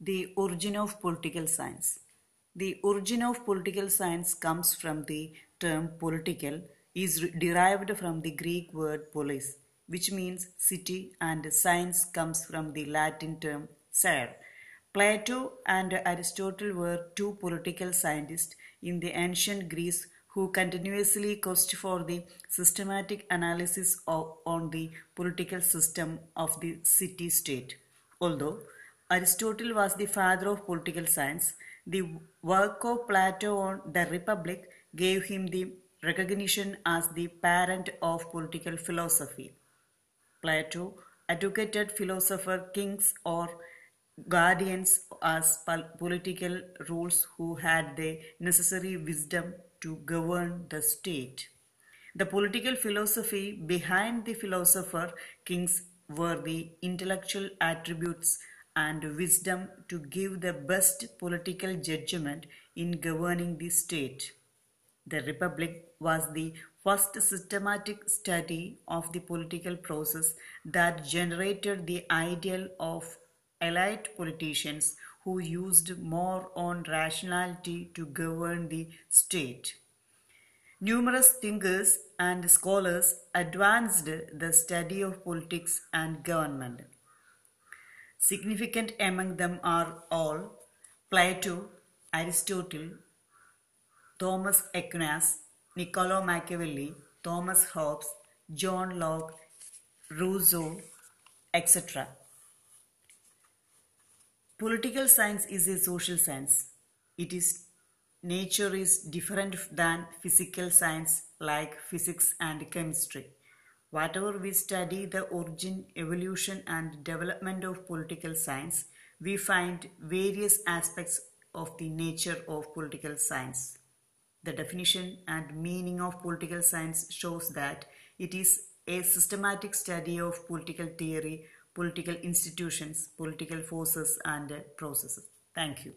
The origin of political science. The origin of political science comes from the term political is derived from the Greek word polis which means city and science comes from the Latin term scire. Plato and Aristotle were two political scientists in the ancient Greece who continuously quest for the systematic analysis of, on the political system of the city-state. Although Aristotle was the father of political science, the work of Plato on the Republic gave him the recognition as the parent of political philosophy. Plato advocated philosopher kings or guardians as political rulers who had the necessary wisdom to govern the state. The political philosophy behind the philosopher kings were the intellectual attributes and wisdom to give the best political judgment in governing the state. The Republic was the first systematic study of the political process that generated the ideal of elite politicians who used more on rationality to govern the state. Numerous thinkers and scholars advanced the study of politics and government. Significant among them are all Plato, Aristotle, Thomas Aquinas, Niccolo Machiavelli, Thomas Hobbes, John Locke, Rousseau, etc. Political science is a social science. It is nature is different than physical science like physics and chemistry. Whatever we study the origin, evolution and development of political science, we find various aspects of the nature of political science. The definition and meaning of political science shows that it is a systematic study of political theory, political institutions, political forces and processes. Thank you.